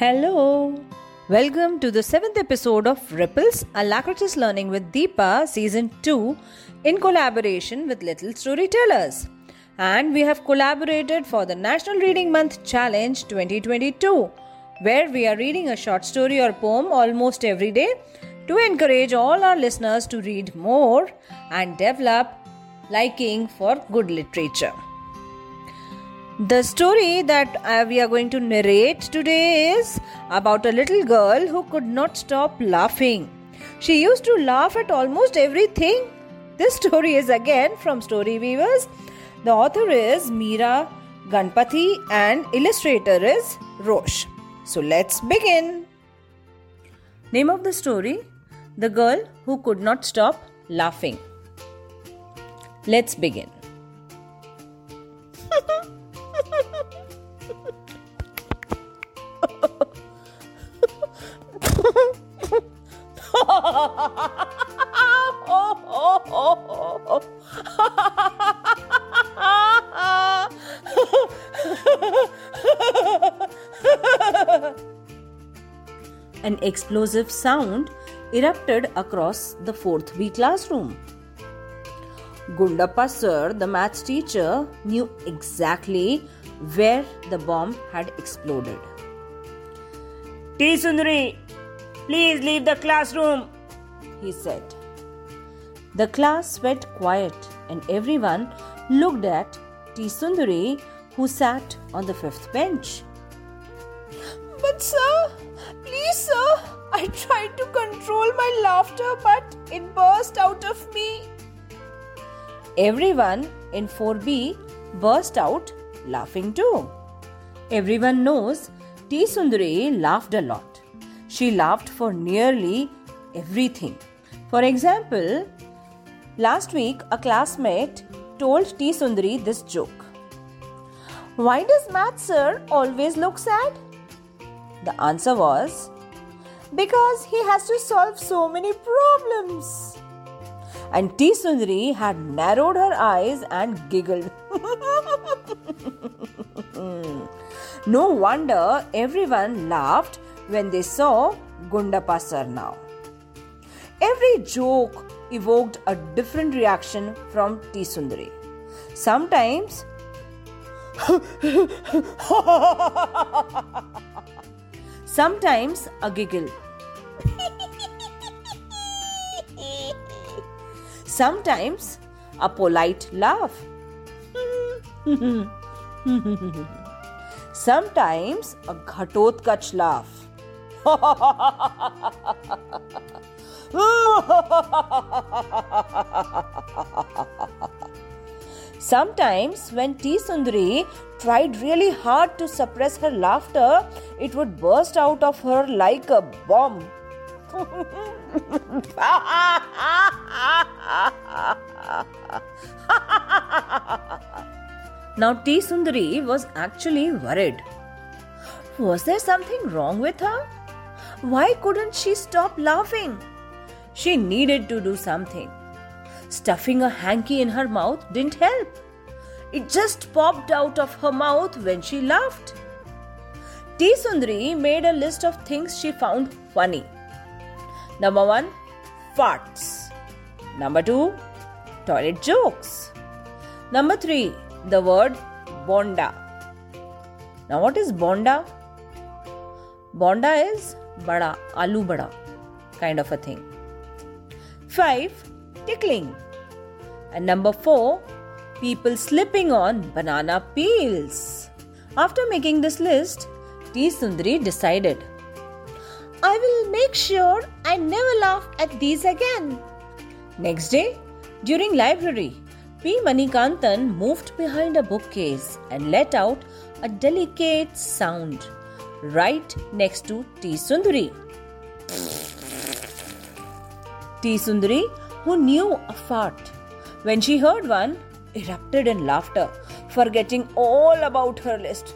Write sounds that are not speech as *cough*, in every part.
Hello. Welcome to the seventh episode of Ripples, Alacritus Learning with Deepa, Season 2, in collaboration with Little Storytellers. And we have collaborated for the National Reading Month Challenge 2022, where we are reading a short story or poem almost every day to encourage all our listeners to read more and develop liking for good literature. The story that uh, we are going to narrate today is about a little girl who could not stop laughing. She used to laugh at almost everything. This story is again from Story Weavers. The author is Meera Ganpati and illustrator is Rosh. So let's begin. Name of the story The Girl Who Could Not Stop Laughing. Let's begin. *laughs* An explosive sound erupted across the 4th B classroom. Gundappa sir, the maths teacher, knew exactly where the bomb had exploded. T. Sundari, please leave the classroom, he said. The class went quiet and everyone looked at T. Sundari, who sat on the fifth bench. But, sir, please, sir, I tried to control my laughter, but it burst out of me. Everyone in 4B burst out laughing too. Everyone knows T. Sundari laughed a lot. She laughed for nearly everything. For example, last week a classmate told T. Sundari this joke Why does math sir always look sad? The answer was because he has to solve so many problems. And T. Sundari had narrowed her eyes and giggled. *laughs* no wonder everyone laughed when they saw Gundappa sir now. Every joke evoked a different reaction from T. Sundari. Sometimes *laughs* Sometimes a giggle. Sometimes a polite laugh. Sometimes a ghatotkach laugh. *laughs* *laughs* Sometimes, when T. Sundari tried really hard to suppress her laughter, it would burst out of her like a bomb. *laughs* now, T. Sundari was actually worried. Was there something wrong with her? Why couldn't she stop laughing? She needed to do something. Stuffing a hanky in her mouth didn't help. It just popped out of her mouth when she laughed. T. Sundari made a list of things she found funny. Number one, farts. Number two, toilet jokes. Number three, the word bonda. Now, what is bonda? Bonda is bada, alu bada kind of a thing. 5 tickling. And number 4, people slipping on banana peels. After making this list, T. Sundari decided, I will make sure I never laugh at these again. Next day, during library, P. Manikantan moved behind a bookcase and let out a delicate sound right next to T. Sundari. T. Sundari who knew a fart. When she heard one, erupted in laughter, forgetting all about her list.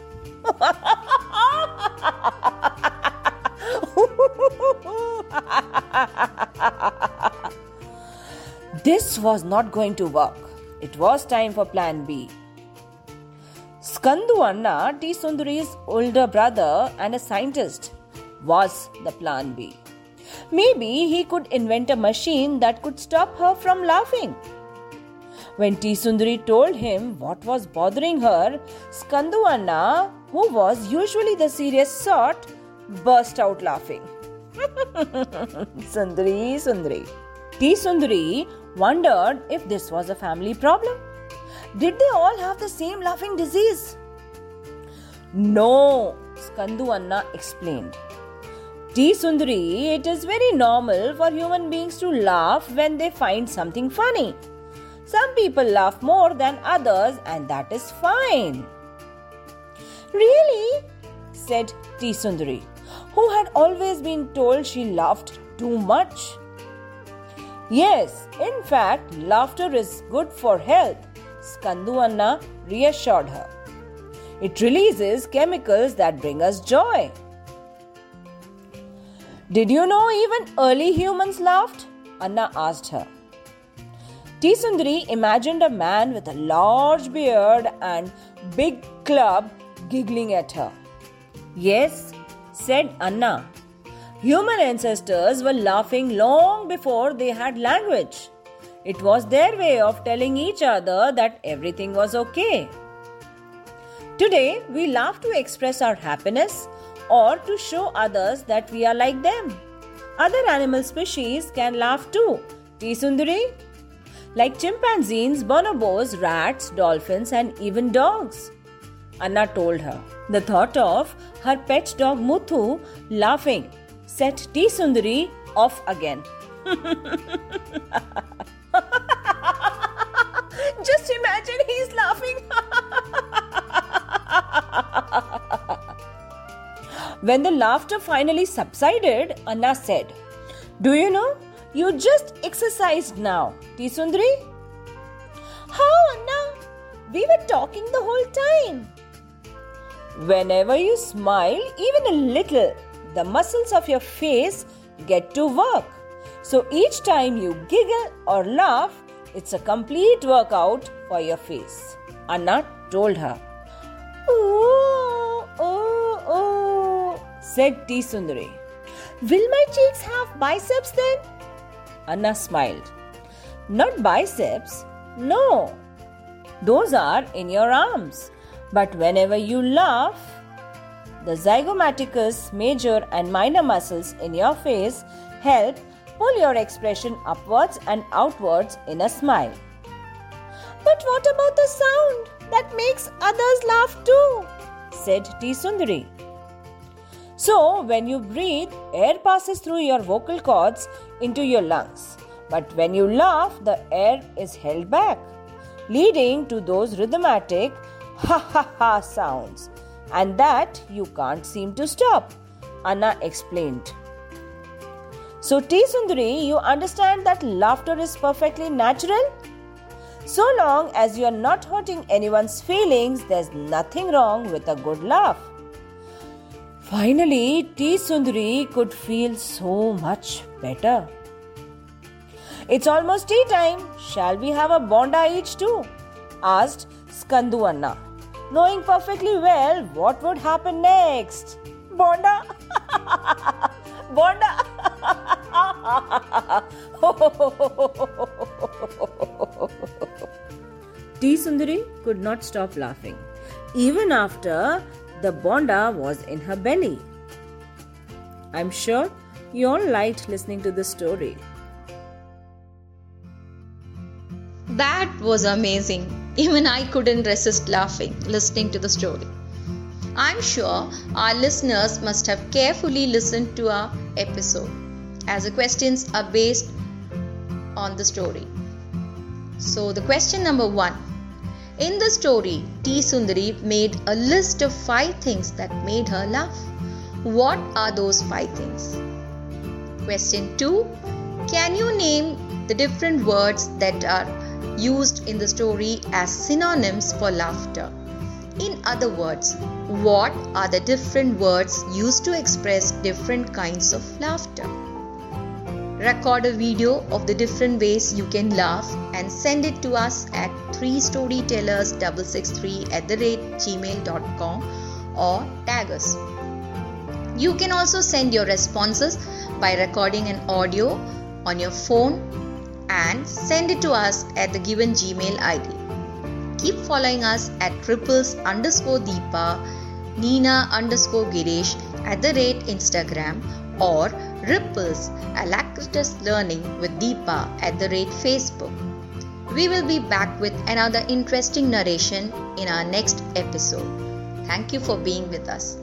this was not going to work. It was time for plan B. Skandu Anna, T. Sundari's older brother and a scientist, was the plan B. Maybe he could invent a machine that could stop her from laughing. When T. Sundari told him what was bothering her, Skandu Anna, who was usually the serious sort, burst out laughing. *laughs* Sundari, Sundari. T. Sundari wondered if this was a family problem. Did they all have the same laughing disease? No, Skandu Anna explained. T. Sundari, it is very normal for human beings to laugh when they find something funny. Some people laugh more than others, and that is fine. Really? said T. Sundari, who had always been told she laughed too much. Yes, in fact, laughter is good for health, Skandu Anna reassured her. It releases chemicals that bring us joy. Did you know even early humans laughed? Anna asked her. T. Sundari imagined a man with a large beard and big club giggling at her. Yes, said Anna. Human ancestors were laughing long before they had language. It was their way of telling each other that everything was okay. Today, we laugh to express our happiness or to show others that we are like them. Other animal species can laugh too. T. Sundari? Like chimpanzees, bonobos, rats, dolphins, and even dogs. Anna told her. The thought of her pet dog Muthu laughing set T. Sundari off again. *laughs* Just imagine he's laughing. *laughs* When the laughter finally subsided, Anna said, Do you know, you just exercised now, T. Sundari. How, Anna? We were talking the whole time. Whenever you smile, even a little, the muscles of your face get to work. So each time you giggle or laugh, it's a complete workout for your face. Anna told her. Oh, oh, oh said T. Sundari. Will my cheeks have biceps then? Anna smiled. Not biceps, no. Those are in your arms. But whenever you laugh, the zygomaticus major and minor muscles in your face help pull your expression upwards and outwards in a smile. But what about the sound that makes others laugh too? said T. Sundari. So, when you breathe, air passes through your vocal cords into your lungs. But when you laugh, the air is held back, leading to those rhythmatic ha ha ha sounds. And that you can't seem to stop, Anna explained. So, T. Sundari, you understand that laughter is perfectly natural? So long as you are not hurting anyone's feelings, there's nothing wrong with a good laugh. Finally, T. Sundari could feel so much better. It's almost tea time. Shall we have a bonda each too? asked Skandu Anna, knowing perfectly well what would happen next. Bonda? *laughs* bonda? *laughs* T. Sundari could not stop laughing. Even after the bonda was in her belly. I'm sure you all liked listening to the story. That was amazing. Even I couldn't resist laughing listening to the story. I'm sure our listeners must have carefully listened to our episode as the questions are based on the story. So, the question number one in the story, T. Sundari made a list of five things that made her laugh. What are those five things? Question 2 Can you name the different words that are used in the story as synonyms for laughter? In other words, what are the different words used to express different kinds of laughter? Record a video of the different ways you can laugh and send it to us at 3storytellers663 at the rate gmail.com or tag us. You can also send your responses by recording an audio on your phone and send it to us at the given Gmail ID. Keep following us at ripples underscore Deepa, Nina underscore Girish at the rate Instagram or ripples alacritus learning with Deepa at the rate Facebook. We will be back with another interesting narration in our next episode. Thank you for being with us.